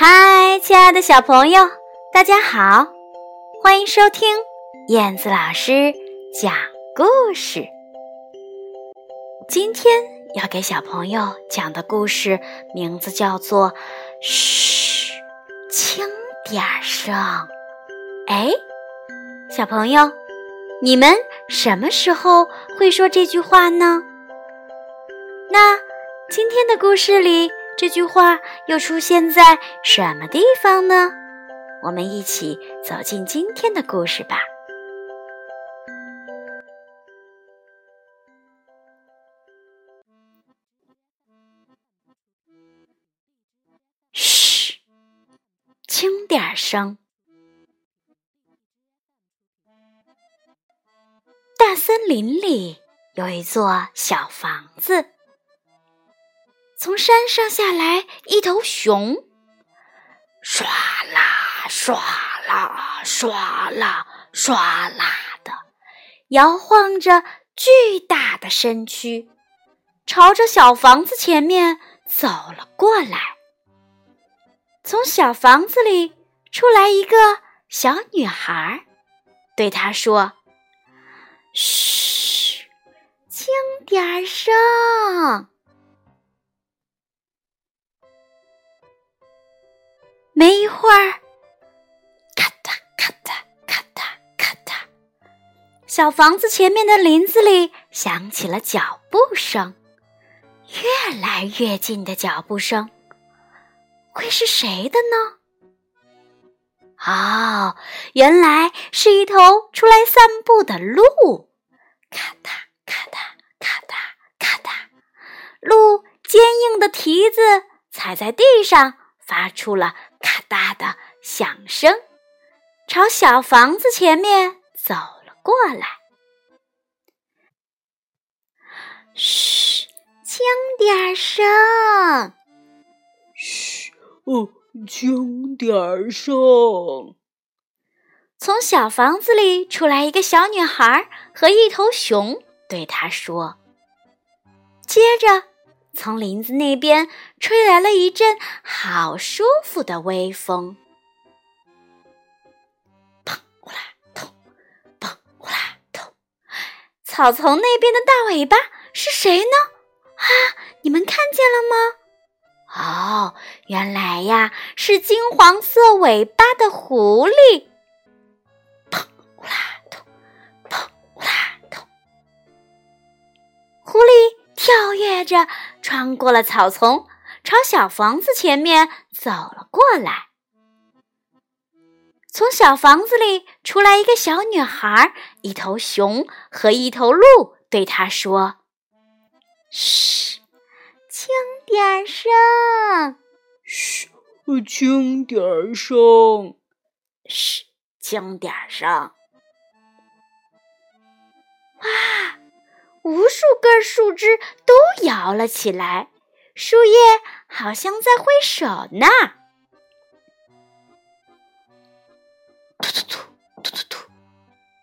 嗨，亲爱的小朋友，大家好，欢迎收听燕子老师讲故事。今天要给小朋友讲的故事名字叫做《嘘，轻点声》。哎，小朋友，你们什么时候会说这句话呢？那今天的故事里。这句话又出现在什么地方呢？我们一起走进今天的故事吧。嘘，轻点声。大森林里有一座小房子。从山上下来一头熊，唰啦唰啦唰啦唰啦的摇晃着巨大的身躯，朝着小房子前面走了过来。从小房子里出来一个小女孩，对他说：“嘘，轻点儿声。”没一会儿，咔嗒咔嗒咔嗒咔嗒，小房子前面的林子里响起了脚步声，越来越近的脚步声。会是谁的呢？哦，原来是一头出来散步的鹿。咔嗒咔嗒咔嗒咔嗒，鹿坚硬的蹄子踩在地上，发出了。咔嗒的响声，朝小房子前面走了过来。嘘，轻点声。嘘，哦，轻点声。从小房子里出来一个小女孩和一头熊，对她说。接着。从林子那边吹来了一阵好舒服的微风，砰呼啦通，砰呼啦通。草丛那边的大尾巴是谁呢？啊，你们看见了吗？哦，原来呀是金黄色尾巴的狐狸。砰呼啦通，砰呼啦通。狐狸跳跃着。穿过了草丛，朝小房子前面走了过来。从小房子里出来一个小女孩、一头熊和一头鹿，对她说：“嘘，轻点声。嘘，轻点声。嘘，轻点声。”哇！无数根树枝都摇了起来，树叶好像在挥手呢。突突突突突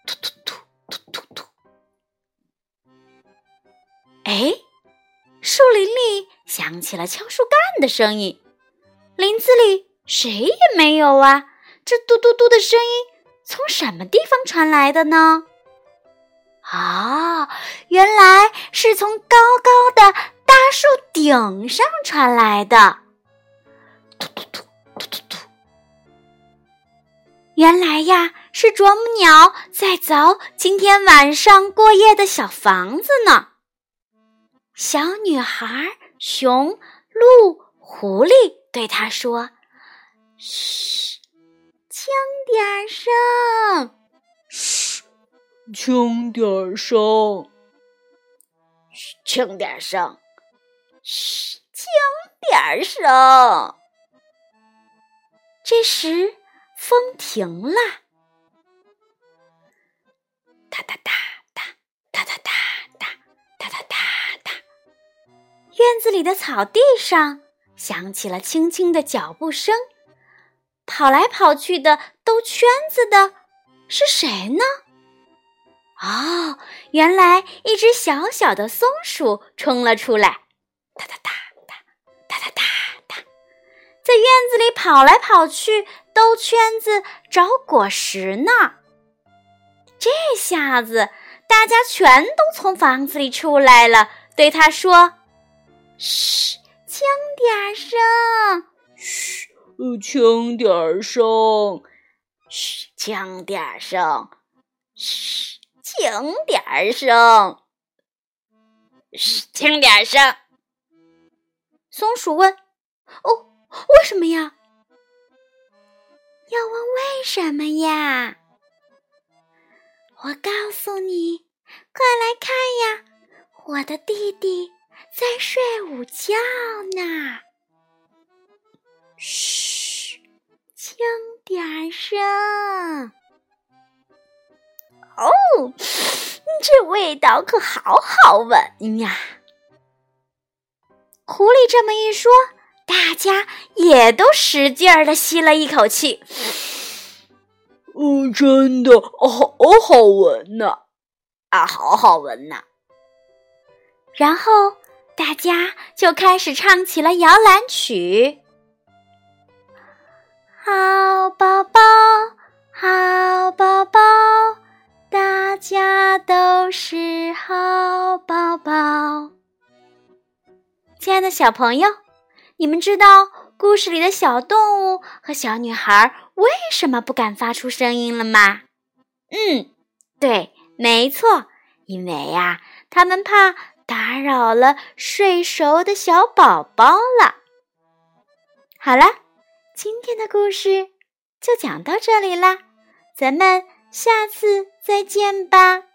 突突突突突突！哎，树林里响起了敲树干的声音。林子里谁也没有啊！这嘟嘟嘟的声音从什么地方传来的呢？啊，原来是从高高的大树顶上传来的。突突突突突突！原来呀，是啄木鸟在凿今天晚上过夜的小房子呢。小女孩、熊、鹿、狐狸对他说：“嘘，轻点儿声。”轻点声，嘘，轻点声，嘘，轻点声。这时，风停了，哒哒哒哒哒哒哒哒哒哒哒哒。院子里的草地上响起了轻轻的脚步声，跑来跑去的兜圈子的是谁呢？哦，原来一只小小的松鼠冲了出来，哒哒哒哒哒哒哒哒，在院子里跑跑来跑去兜圈子找果实呢。这下子，大家全都从房子里出来了，对他说：“嘘，轻点声，嘘，轻点声，嘘，轻点声，嘘，轻点儿声，轻点声。”松鼠问：“哦，为什么呀？要问为什么呀？我告诉你，快来看呀，我的弟弟在睡午觉呢。嘘，轻点声。哦，这味道可好好闻呀！”狐狸这么一说，大家也都使劲儿的吸了一口气。嗯，真的好好闻呐！啊，好好闻呐！然后大家就开始唱起了摇篮曲：好宝宝，好宝宝，大家都是好宝宝。亲爱的小朋友，你们知道故事里的小动物和小女孩为什么不敢发出声音了吗？嗯，对，没错，因为呀，他们怕打扰了睡熟的小宝宝了。好了，今天的故事就讲到这里啦，咱们下次再见吧。